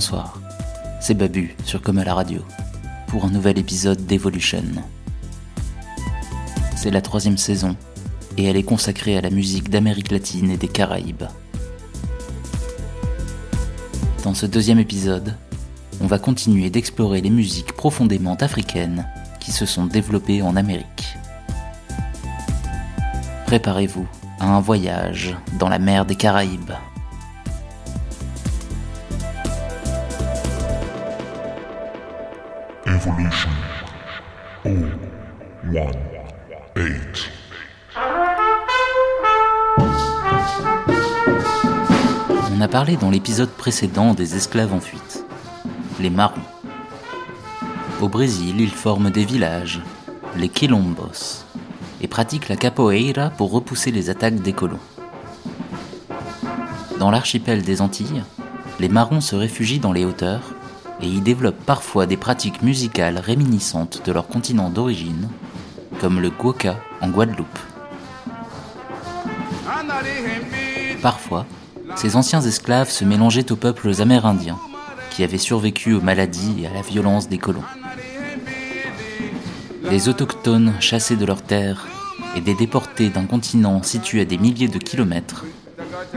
Bonsoir, c'est Babu sur Comme à la radio pour un nouvel épisode d'Evolution. C'est la troisième saison et elle est consacrée à la musique d'Amérique latine et des Caraïbes. Dans ce deuxième épisode, on va continuer d'explorer les musiques profondément africaines qui se sont développées en Amérique. Préparez-vous à un voyage dans la mer des Caraïbes. 018. On a parlé dans l'épisode précédent des esclaves en fuite, les marrons. Au Brésil, ils forment des villages, les quilombos, et pratiquent la capoeira pour repousser les attaques des colons. Dans l'archipel des Antilles, les marrons se réfugient dans les hauteurs et y développent parfois des pratiques musicales réminiscentes de leur continent d'origine, comme le guoka en Guadeloupe. Parfois, ces anciens esclaves se mélangeaient aux peuples amérindiens, qui avaient survécu aux maladies et à la violence des colons. Des autochtones chassés de leurs terres et des déportés d'un continent situé à des milliers de kilomètres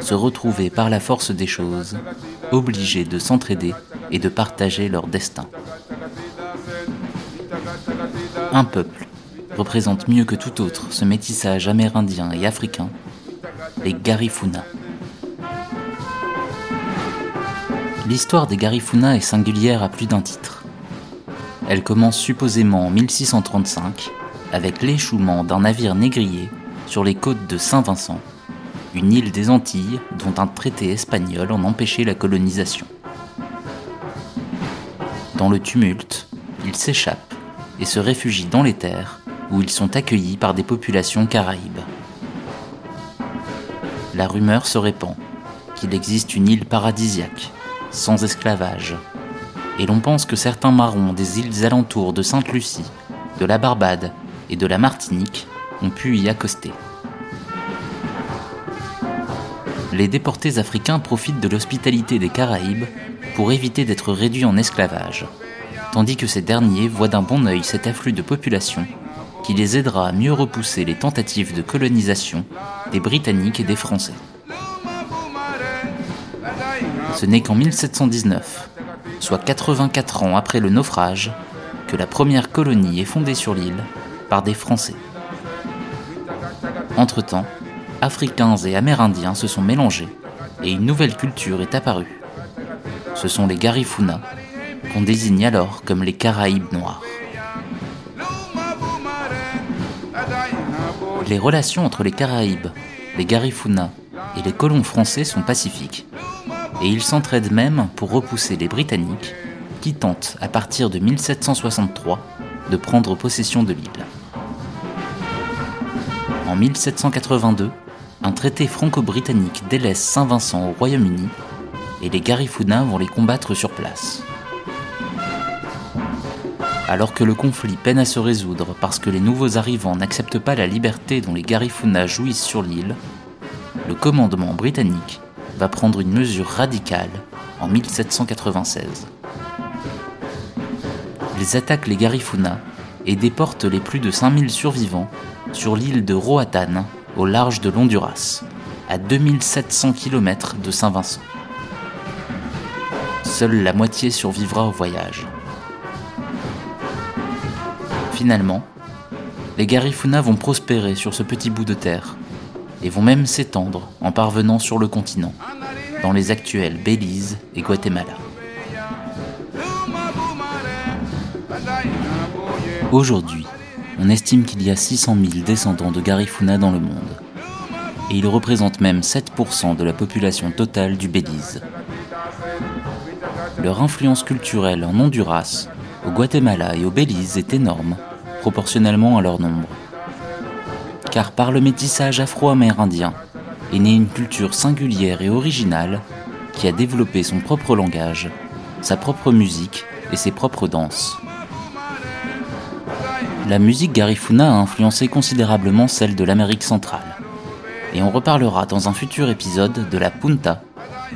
se retrouvaient par la force des choses obligés de s'entraider et de partager leur destin. Un peuple représente mieux que tout autre ce métissage amérindien et africain, les Garifuna. L'histoire des Garifuna est singulière à plus d'un titre. Elle commence supposément en 1635 avec l'échouement d'un navire négrier sur les côtes de Saint-Vincent, une île des Antilles dont un traité espagnol en empêchait la colonisation. Dans le tumulte, ils s'échappent et se réfugient dans les terres où ils sont accueillis par des populations caraïbes. La rumeur se répand qu'il existe une île paradisiaque, sans esclavage, et l'on pense que certains marrons des îles alentours de Sainte-Lucie, de la Barbade et de la Martinique ont pu y accoster. Les déportés africains profitent de l'hospitalité des Caraïbes pour éviter d'être réduits en esclavage, tandis que ces derniers voient d'un bon œil cet afflux de population qui les aidera à mieux repousser les tentatives de colonisation des Britanniques et des Français. Ce n'est qu'en 1719, soit 84 ans après le naufrage, que la première colonie est fondée sur l'île par des Français. Entre-temps, Africains et Amérindiens se sont mélangés et une nouvelle culture est apparue. Ce sont les Garifuna, qu'on désigne alors comme les Caraïbes noirs. Les relations entre les Caraïbes, les Garifuna et les colons français sont pacifiques, et ils s'entraident même pour repousser les Britanniques qui tentent, à partir de 1763, de prendre possession de l'île. En 1782, un traité franco-britannique délaisse Saint-Vincent au Royaume-Uni et les Garifuna vont les combattre sur place. Alors que le conflit peine à se résoudre parce que les nouveaux arrivants n'acceptent pas la liberté dont les Garifuna jouissent sur l'île, le commandement britannique va prendre une mesure radicale en 1796. Ils attaquent les Garifuna et déportent les plus de 5000 survivants sur l'île de Roatan au large de l'Honduras, à 2700 km de Saint-Vincent. Seule la moitié survivra au voyage. Finalement, les Garifuna vont prospérer sur ce petit bout de terre et vont même s'étendre en parvenant sur le continent, dans les actuels Belize et Guatemala. Aujourd'hui, on estime qu'il y a 600 000 descendants de Garifuna dans le monde, et ils représentent même 7% de la population totale du Belize. Leur influence culturelle en Honduras, au Guatemala et au Belize est énorme, proportionnellement à leur nombre. Car par le métissage afro-amérindien est née une culture singulière et originale qui a développé son propre langage, sa propre musique et ses propres danses. La musique garifuna a influencé considérablement celle de l'Amérique centrale. Et on reparlera dans un futur épisode de la punta,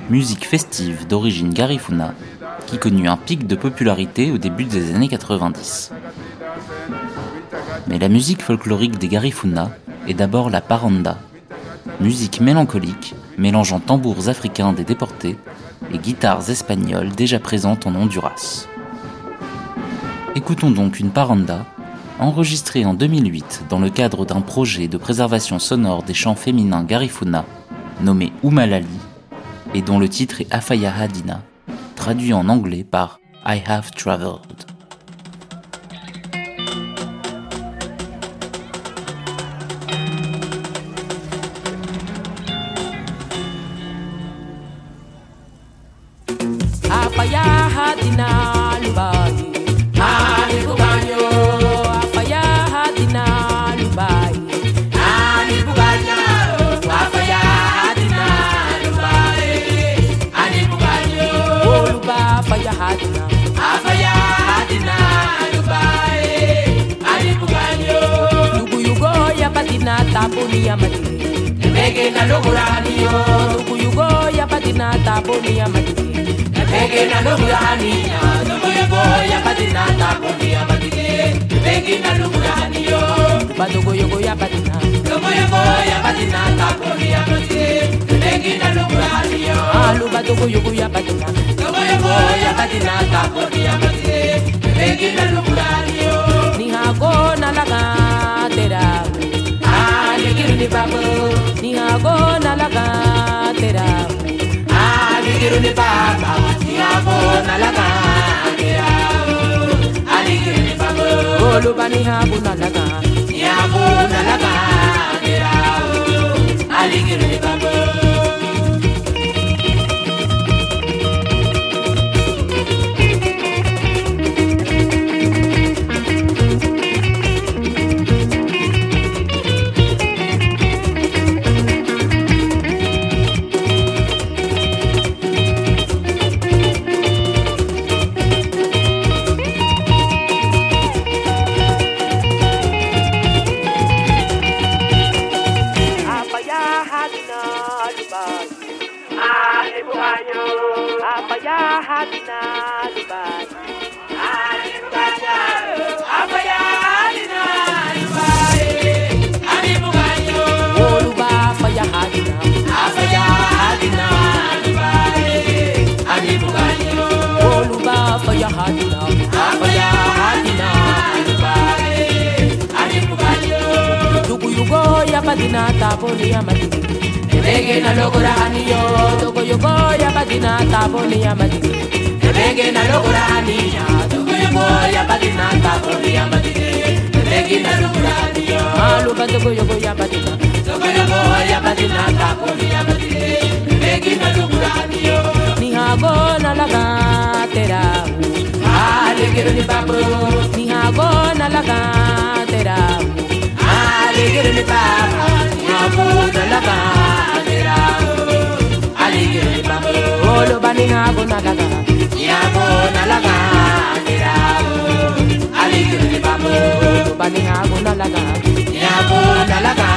musique festive d'origine garifuna, qui connut un pic de popularité au début des années 90. Mais la musique folklorique des Garifuna est d'abord la paranda, musique mélancolique mélangeant tambours africains des déportés et guitares espagnoles déjà présentes en Honduras. Écoutons donc une paranda enregistrée en 2008 dans le cadre d'un projet de préservation sonore des chants féminins Garifuna nommé Umalali et dont le titre est Afaya Hadina, traduit en anglais par I Have Traveled. tapuni ya matike Ebege na luguraniyo Tukuyugo ya patina tapuni ya matike Ebege na luguraniya Tukuyugo ya patina tapuni ya matike Ebege na luguraniyo Badogo yogo ya patina Tukoyogo ya patina tapuni ya matike Ebege na luguraniyo Alu badogo yogo ya patina Tukoyogo ya patina tapuni ya matike Ebege na luguraniyo Nihago na lagatera ni babo ni hago na laga tera. Aligiru ni baba ni hago na laga tera. Aligiru ni babo oluba ni hago na laga ni hago na laga tera. Aligiru ni babo alegre ni papo, ni hago na la cantera. Alegre ni papo, ni na la cantera. Alegre ni papo, olo bani hago na la cantera. Ni hago la cantera. Alegre ni papo, bani hago na la cantera. Ni la cantera.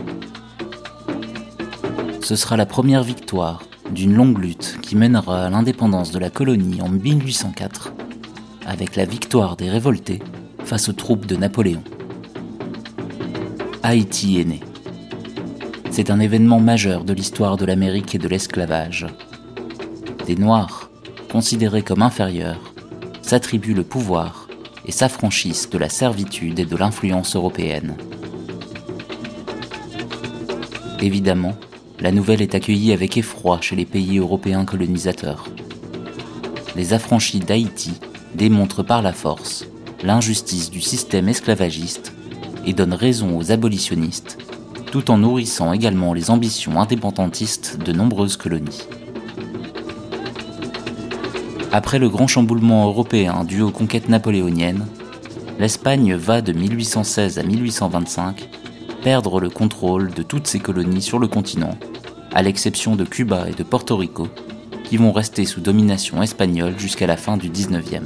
Ce sera la première victoire d'une longue lutte qui mènera à l'indépendance de la colonie en 1804, avec la victoire des révoltés face aux troupes de Napoléon. Haïti est né. C'est un événement majeur de l'histoire de l'Amérique et de l'esclavage. Des Noirs, considérés comme inférieurs, s'attribuent le pouvoir et s'affranchissent de la servitude et de l'influence européenne. Évidemment, la nouvelle est accueillie avec effroi chez les pays européens colonisateurs. Les affranchis d'Haïti démontrent par la force l'injustice du système esclavagiste et donne raison aux abolitionnistes, tout en nourrissant également les ambitions indépendantistes de nombreuses colonies. Après le grand chamboulement européen dû aux conquêtes napoléoniennes, l'Espagne va de 1816 à 1825 perdre le contrôle de toutes ses colonies sur le continent, à l'exception de Cuba et de Porto Rico, qui vont rester sous domination espagnole jusqu'à la fin du 19e.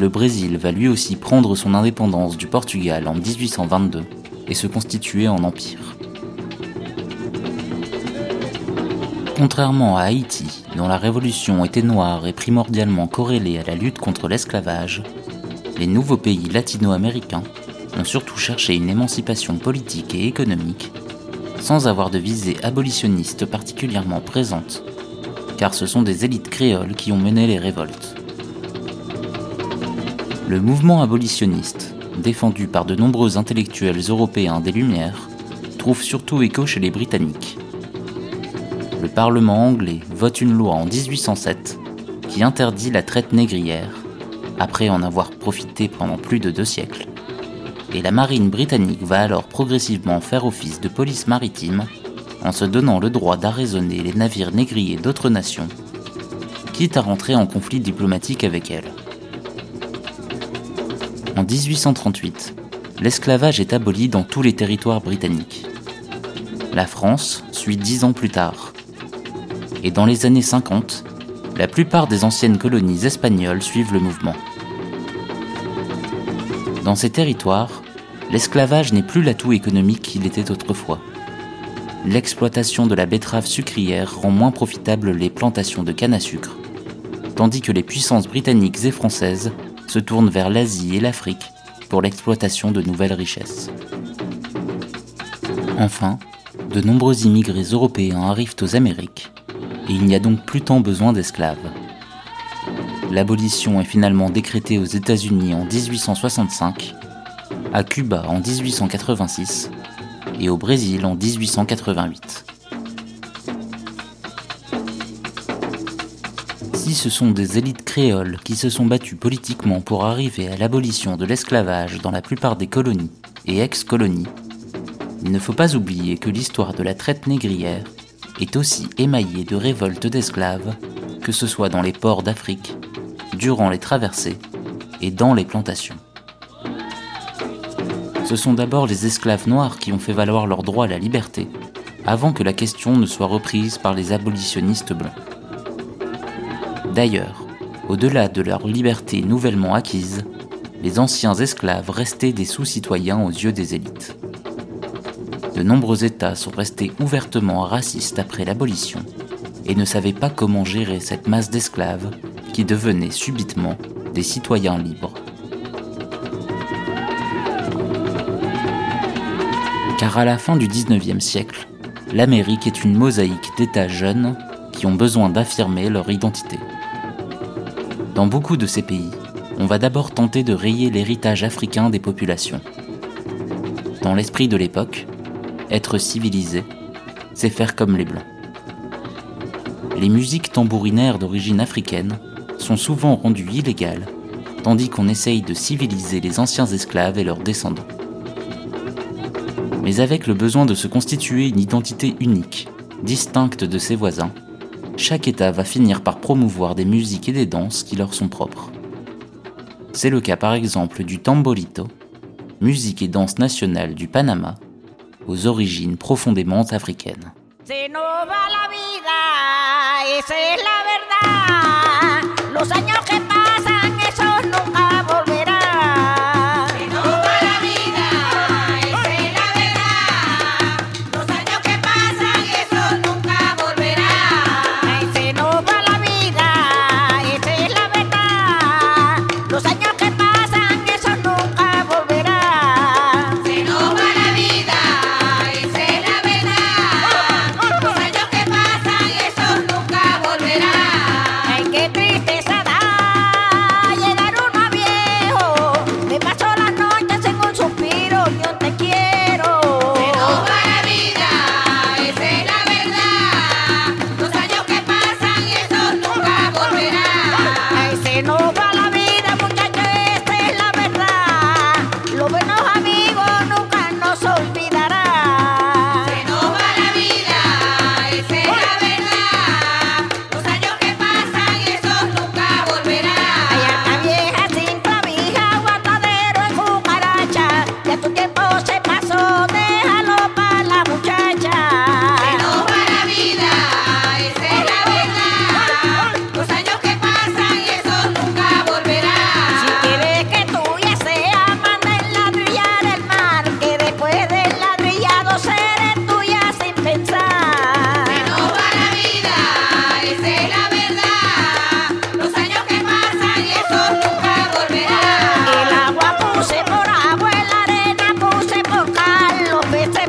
Le Brésil va lui aussi prendre son indépendance du Portugal en 1822 et se constituer en empire. Contrairement à Haïti, dont la révolution était noire et primordialement corrélée à la lutte contre l'esclavage, les nouveaux pays latino-américains ont surtout cherché une émancipation politique et économique, sans avoir de visée abolitionniste particulièrement présente, car ce sont des élites créoles qui ont mené les révoltes. Le mouvement abolitionniste, défendu par de nombreux intellectuels européens des Lumières, trouve surtout écho chez les Britanniques. Le Parlement anglais vote une loi en 1807 qui interdit la traite négrière, après en avoir profité pendant plus de deux siècles et la marine britannique va alors progressivement faire office de police maritime en se donnant le droit d'arraisonner les navires négriers d'autres nations, quitte à rentrer en conflit diplomatique avec elles. En 1838, l'esclavage est aboli dans tous les territoires britanniques. La France suit dix ans plus tard. Et dans les années 50, la plupart des anciennes colonies espagnoles suivent le mouvement. Dans ces territoires, l'esclavage n'est plus l'atout économique qu'il était autrefois. L'exploitation de la betterave sucrière rend moins profitables les plantations de canne à sucre, tandis que les puissances britanniques et françaises se tournent vers l'Asie et l'Afrique pour l'exploitation de nouvelles richesses. Enfin, de nombreux immigrés européens arrivent aux Amériques, et il n'y a donc plus tant besoin d'esclaves. L'abolition est finalement décrétée aux États-Unis en 1865 à Cuba en 1886 et au Brésil en 1888. Si ce sont des élites créoles qui se sont battues politiquement pour arriver à l'abolition de l'esclavage dans la plupart des colonies et ex-colonies, il ne faut pas oublier que l'histoire de la traite négrière est aussi émaillée de révoltes d'esclaves, que ce soit dans les ports d'Afrique, durant les traversées et dans les plantations ce sont d'abord les esclaves noirs qui ont fait valoir leur droit à la liberté, avant que la question ne soit reprise par les abolitionnistes blancs. D'ailleurs, au-delà de leur liberté nouvellement acquise, les anciens esclaves restaient des sous-citoyens aux yeux des élites. De nombreux États sont restés ouvertement racistes après l'abolition et ne savaient pas comment gérer cette masse d'esclaves qui devenaient subitement des citoyens libres. Car à la fin du 19e siècle, l'Amérique est une mosaïque d'États jeunes qui ont besoin d'affirmer leur identité. Dans beaucoup de ces pays, on va d'abord tenter de rayer l'héritage africain des populations. Dans l'esprit de l'époque, être civilisé, c'est faire comme les Blancs. Les musiques tambourinaires d'origine africaine sont souvent rendues illégales, tandis qu'on essaye de civiliser les anciens esclaves et leurs descendants mais avec le besoin de se constituer une identité unique, distincte de ses voisins, chaque État va finir par promouvoir des musiques et des danses qui leur sont propres. C'est le cas par exemple du tamborito, musique et danse nationale du Panama, aux origines profondément africaines.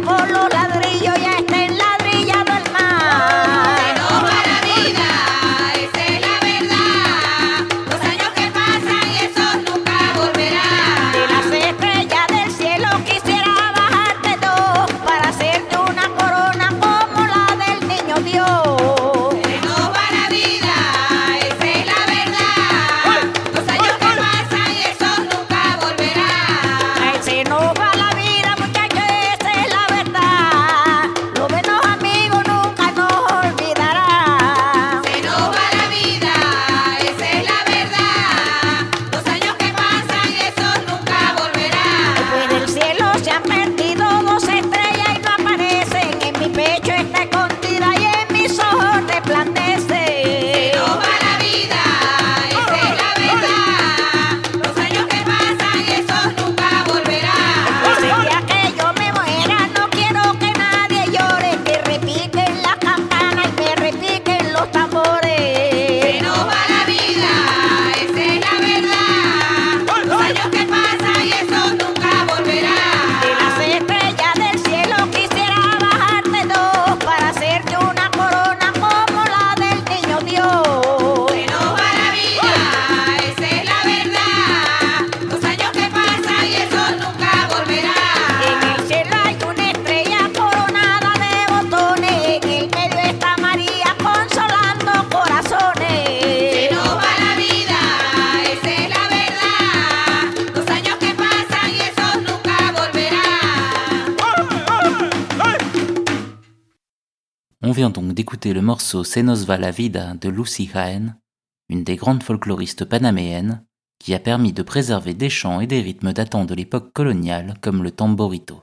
voló. Le morceau Se nos va la vida de Lucy Jaén, une des grandes folkloristes panaméennes, qui a permis de préserver des chants et des rythmes datant de l'époque coloniale comme le tamborito.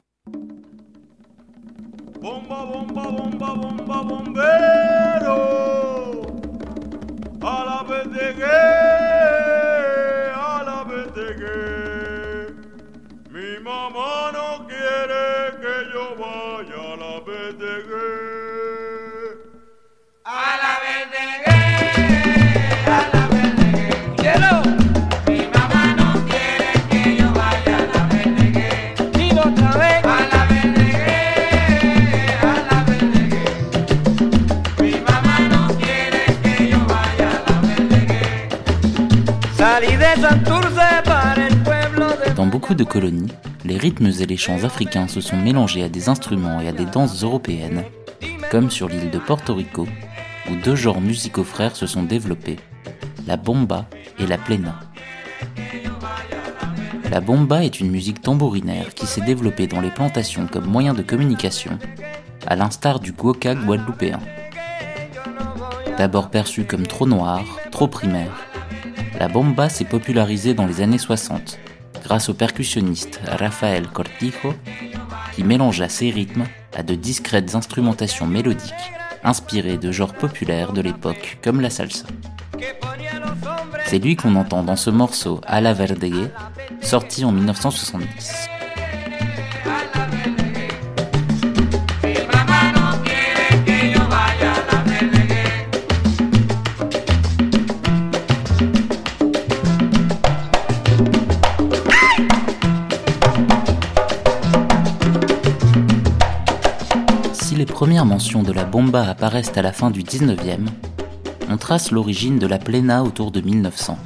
Beaucoup de colonies, les rythmes et les chants africains se sont mélangés à des instruments et à des danses européennes, comme sur l'île de Porto Rico, où deux genres musicaux frères se sont développés, la bomba et la plena. La bomba est une musique tambourinaire qui s'est développée dans les plantations comme moyen de communication, à l'instar du guoka guadeloupéen. D'abord perçue comme trop noire, trop primaire, la bomba s'est popularisée dans les années 60 grâce au percussionniste Rafael Cortijo qui mélangea ses rythmes à de discrètes instrumentations mélodiques inspirées de genres populaires de l'époque comme la salsa. C'est lui qu'on entend dans ce morceau A la Verdegue, sorti en 1970. Premières mentions de la bomba apparaissent à la fin du 19e, on trace l'origine de la plena autour de 1900.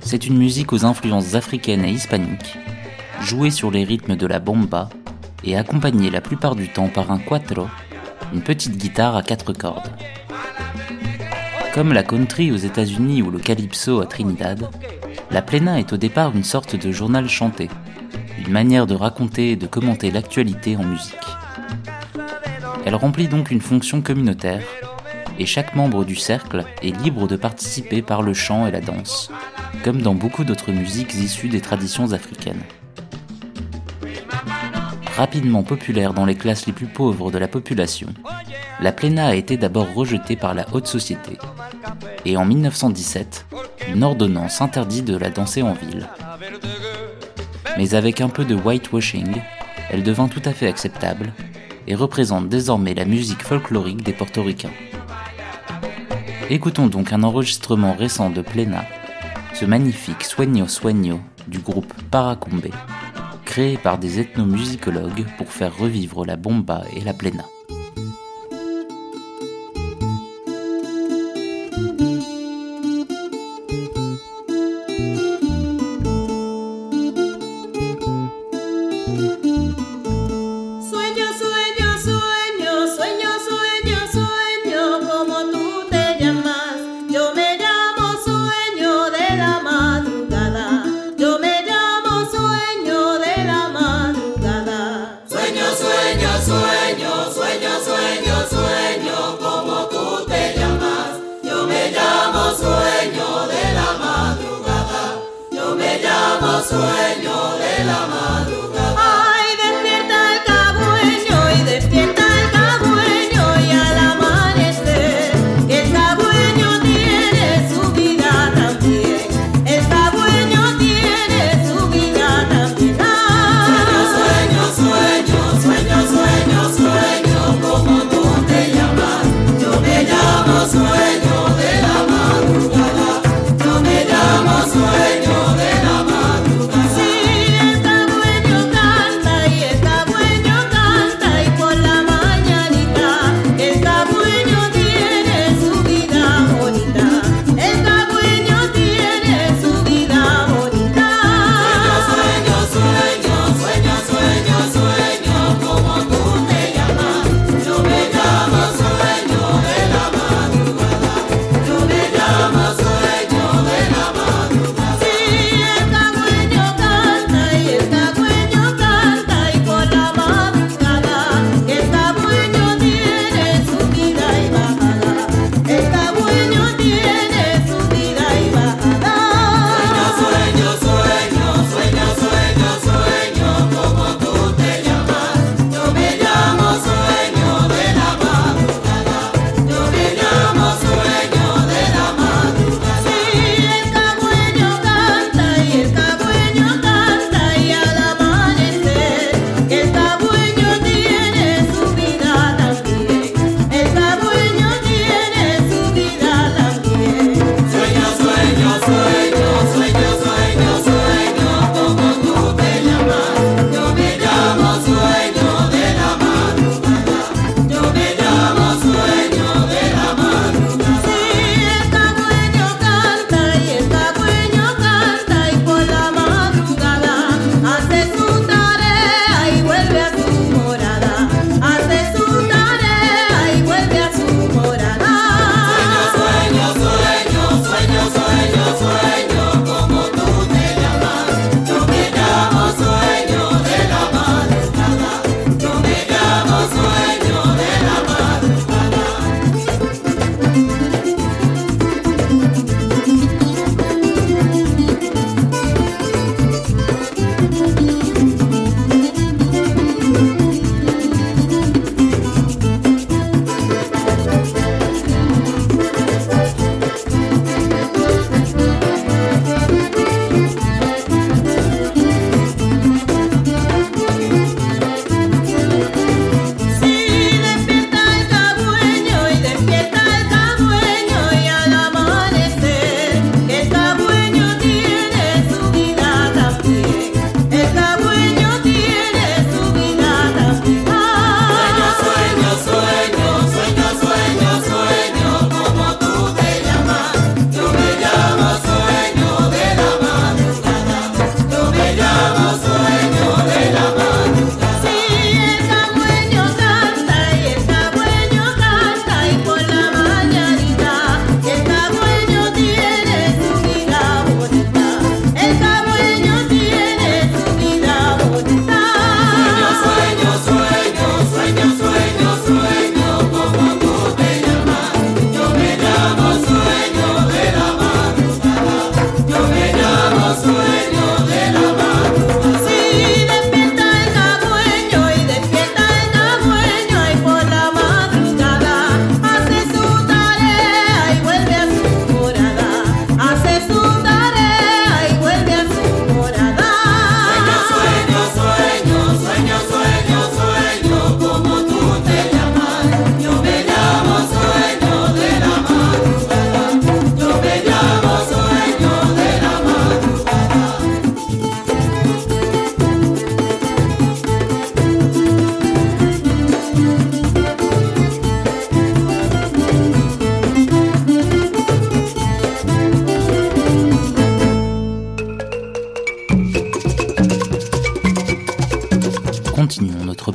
C'est une musique aux influences africaines et hispaniques, jouée sur les rythmes de la bomba et accompagnée la plupart du temps par un quattro, une petite guitare à quatre cordes. Comme la country aux États-Unis ou le calypso à Trinidad, la plena est au départ une sorte de journal chanté, une manière de raconter et de commenter l'actualité en musique. Elle remplit donc une fonction communautaire, et chaque membre du cercle est libre de participer par le chant et la danse, comme dans beaucoup d'autres musiques issues des traditions africaines. Rapidement populaire dans les classes les plus pauvres de la population, la plena a été d'abord rejetée par la haute société, et en 1917, une ordonnance interdit de la danser en ville. Mais avec un peu de whitewashing, elle devint tout à fait acceptable et représente désormais la musique folklorique des portoricains. Écoutons donc un enregistrement récent de Plena, ce magnifique Sueño Sueño du groupe Paracumbe, créé par des ethnomusicologues pour faire revivre la bomba et la plena.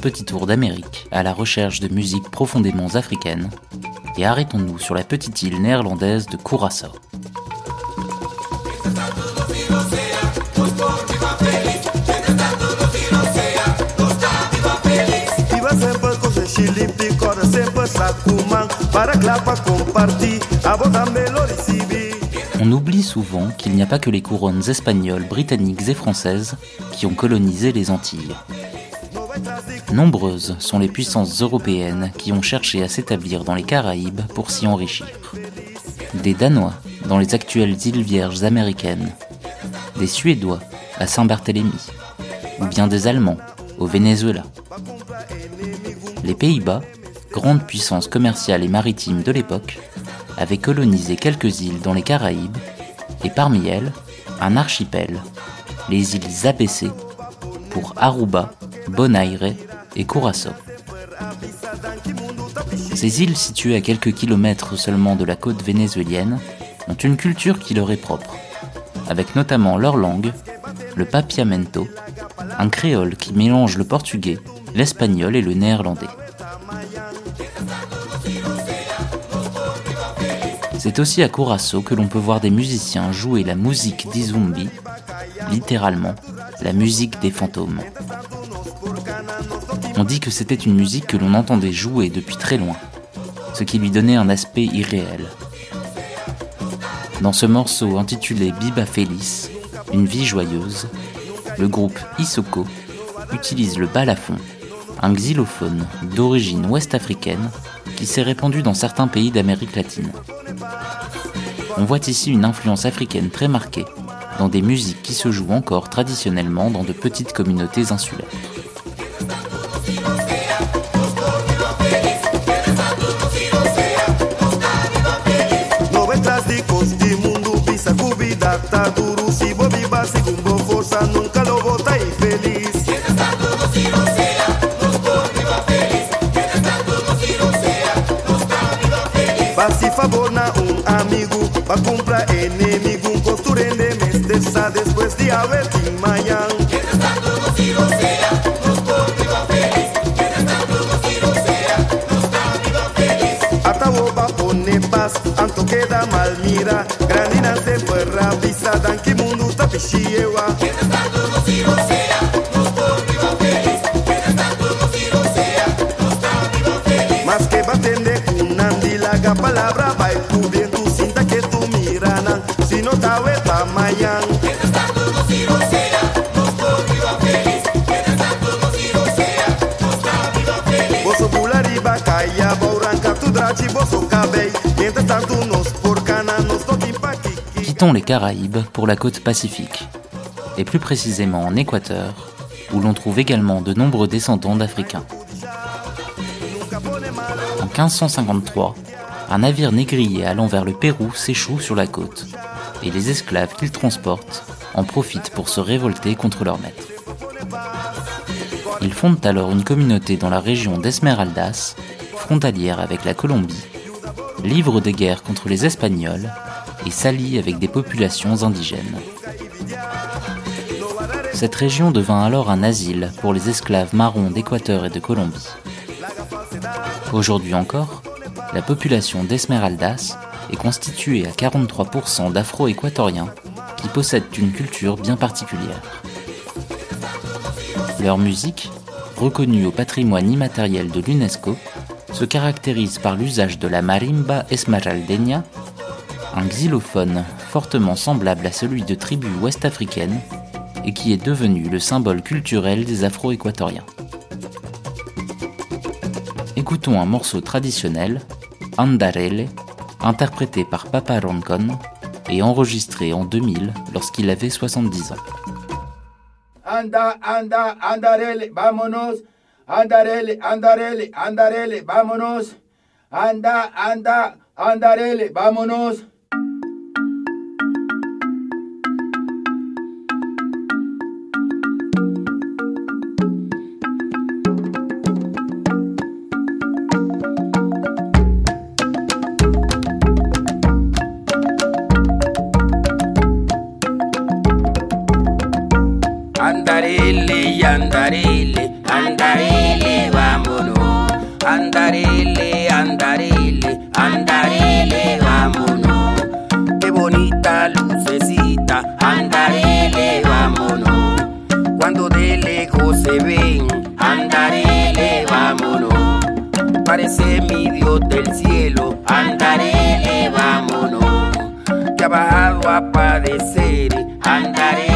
Petit tour d'Amérique à la recherche de musiques profondément africaines et arrêtons-nous sur la petite île néerlandaise de Curaçao. On oublie souvent qu'il n'y a pas que les couronnes espagnoles, britanniques et françaises qui ont colonisé les Antilles. Nombreuses sont les puissances européennes qui ont cherché à s'établir dans les Caraïbes pour s'y enrichir. Des Danois dans les actuelles îles Vierges américaines, des Suédois à Saint-Barthélemy, ou bien des Allemands au Venezuela. Les Pays-Bas, grande puissance commerciale et maritime de l'époque, avaient colonisé quelques îles dans les Caraïbes, et parmi elles, un archipel, les îles ABC, pour Aruba, Bonaire et Curaçao. Ces îles situées à quelques kilomètres seulement de la côte vénézuélienne ont une culture qui leur est propre, avec notamment leur langue, le papiamento, un créole qui mélange le portugais, l'espagnol et le néerlandais. C'est aussi à Curaçao que l'on peut voir des musiciens jouer la musique d'Izumbi, littéralement la musique des fantômes. On dit que c'était une musique que l'on entendait jouer depuis très loin, ce qui lui donnait un aspect irréel. Dans ce morceau intitulé Biba Feliz, une vie joyeuse, le groupe Isoko utilise le balafon, un xylophone d'origine ouest-africaine qui s'est répandu dans certains pays d'Amérique latine. On voit ici une influence africaine très marquée dans des musiques qui se jouent encore traditionnellement dans de petites communautés insulaires. Faça favor na um amigo Pra comprar inimigo Construindo mesteza Depois de haver de manhã Anto queda mal mira. Granina sempre rabisa Dan que mundo tá Les Caraïbes pour la côte pacifique, et plus précisément en Équateur, où l'on trouve également de nombreux descendants d'Africains. En 1553, un navire négrier allant vers le Pérou s'échoue sur la côte, et les esclaves qu'il transporte en profitent pour se révolter contre leur maître. Ils fondent alors une communauté dans la région d'Esmeraldas, frontalière avec la Colombie, livrent des guerres contre les Espagnols et s'allient avec des populations indigènes. Cette région devint alors un asile pour les esclaves marrons d'Équateur et de Colombie. Aujourd'hui encore, la population d'Esmeraldas est constituée à 43% d'Afro-Équatoriens qui possèdent une culture bien particulière. Leur musique, reconnue au patrimoine immatériel de l'UNESCO, se caractérise par l'usage de la marimba esmeraldeña, un xylophone fortement semblable à celui de tribus ouest-africaines et qui est devenu le symbole culturel des Afro-Équatoriens. Écoutons un morceau traditionnel, Andarele, interprété par Papa Roncon et enregistré en 2000 lorsqu'il avait 70 ans. Andarele, andarele, andarele, vámonos. Andarele, andarele, andarele, vámonos. Qué bonita lucecita, andarele, vámonos. Cuando de lejos se ven, andarele, vámonos. Parece mi Dios del cielo, andarele, vámonos. Que ha bajado a padecer, andarele,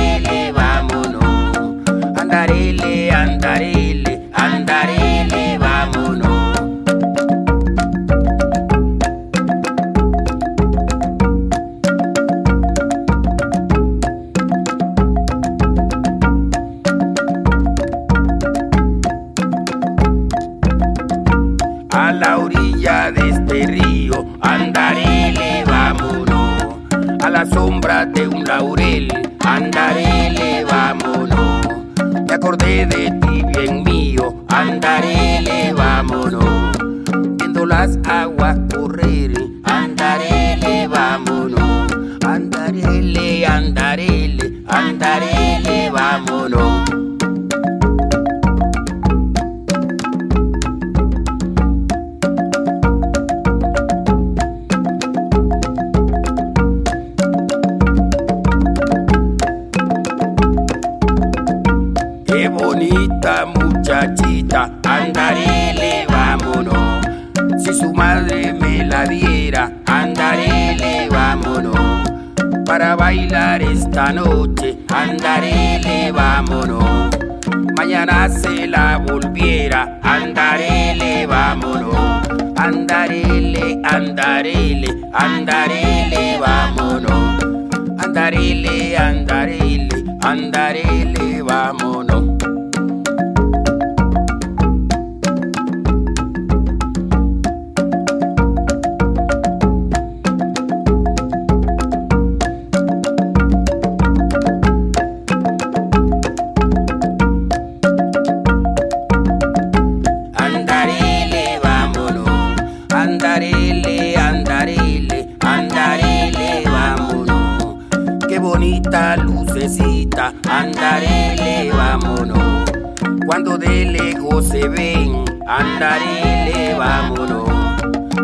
Cuando de lejos se ven, andarele, vámonos.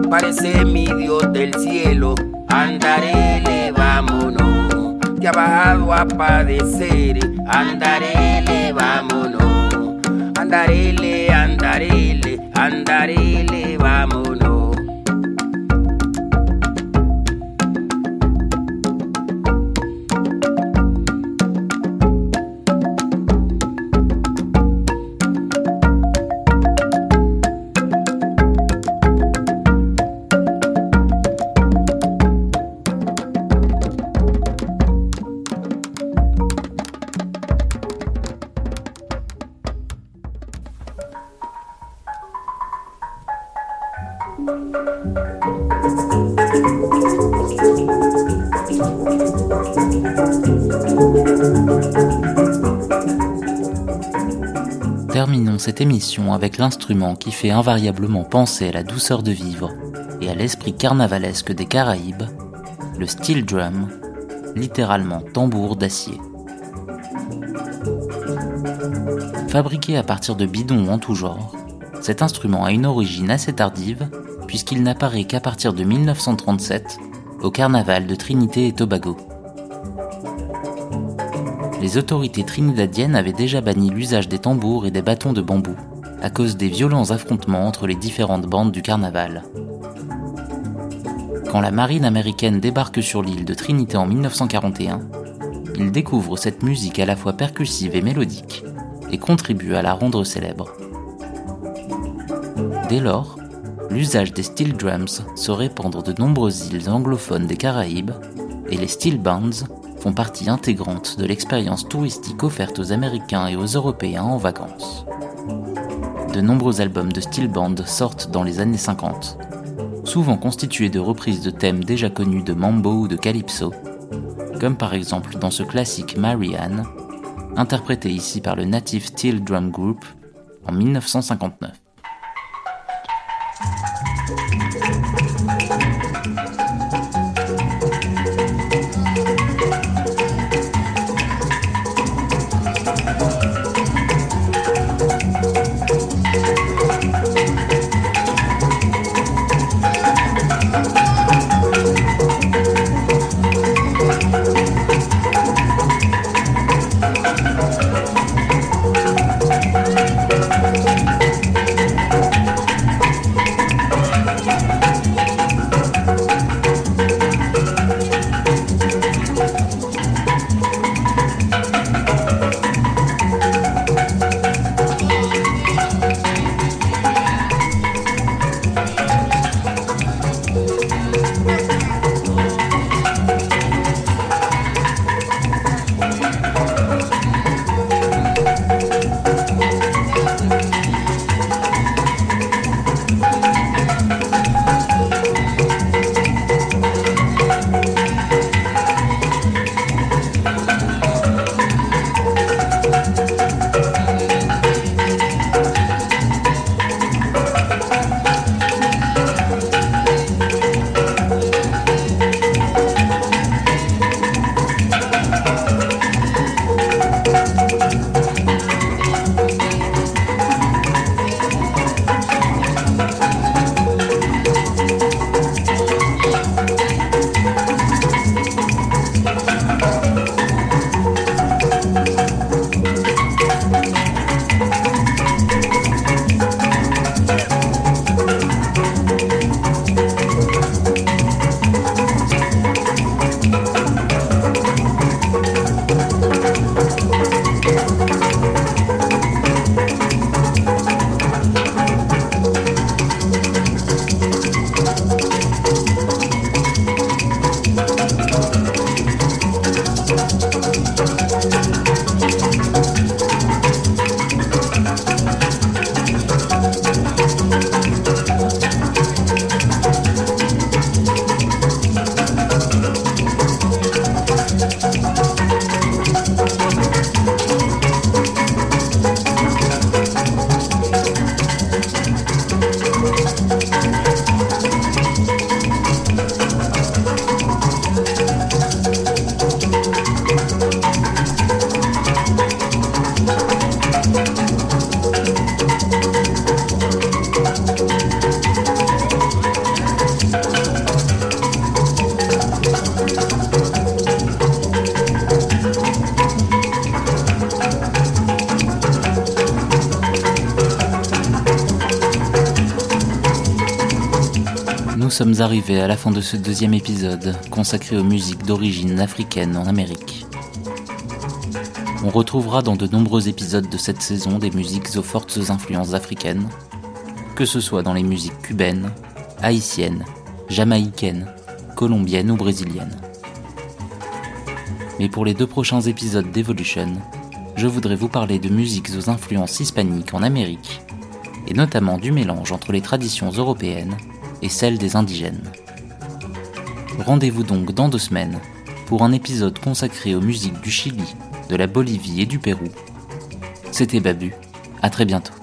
Parece mi Dios del cielo, andarele, vámonos. Que ha bajado a padecer, andarele, vámonos. Andarele, andarele, andarele, vámonos. Émission avec l'instrument qui fait invariablement penser à la douceur de vivre et à l'esprit carnavalesque des Caraïbes, le steel drum, littéralement tambour d'acier. Fabriqué à partir de bidons en tout genre, cet instrument a une origine assez tardive puisqu'il n'apparaît qu'à partir de 1937 au carnaval de Trinité et Tobago. Les autorités trinidadiennes avaient déjà banni l'usage des tambours et des bâtons de bambou à cause des violents affrontements entre les différentes bandes du carnaval. Quand la marine américaine débarque sur l'île de Trinité en 1941, ils découvrent cette musique à la fois percussive et mélodique et contribuent à la rendre célèbre. Dès lors, l'usage des steel drums se répand de nombreuses îles anglophones des Caraïbes et les steel bands font partie intégrante de l'expérience touristique offerte aux Américains et aux Européens en vacances. De nombreux albums de steel band sortent dans les années 50, souvent constitués de reprises de thèmes déjà connus de mambo ou de calypso, comme par exemple dans ce classique Marianne, interprété ici par le Native Steel Drum Group en 1959. Sommes arrivés à la fin de ce deuxième épisode consacré aux musiques d'origine africaine en Amérique. On retrouvera dans de nombreux épisodes de cette saison des musiques aux fortes influences africaines, que ce soit dans les musiques cubaines, haïtiennes, jamaïcaines, colombiennes ou brésiliennes. Mais pour les deux prochains épisodes d'Evolution, je voudrais vous parler de musiques aux influences hispaniques en Amérique, et notamment du mélange entre les traditions européennes et celles des indigènes. Rendez-vous donc dans deux semaines pour un épisode consacré aux musiques du Chili, de la Bolivie et du Pérou. C'était Babu, à très bientôt.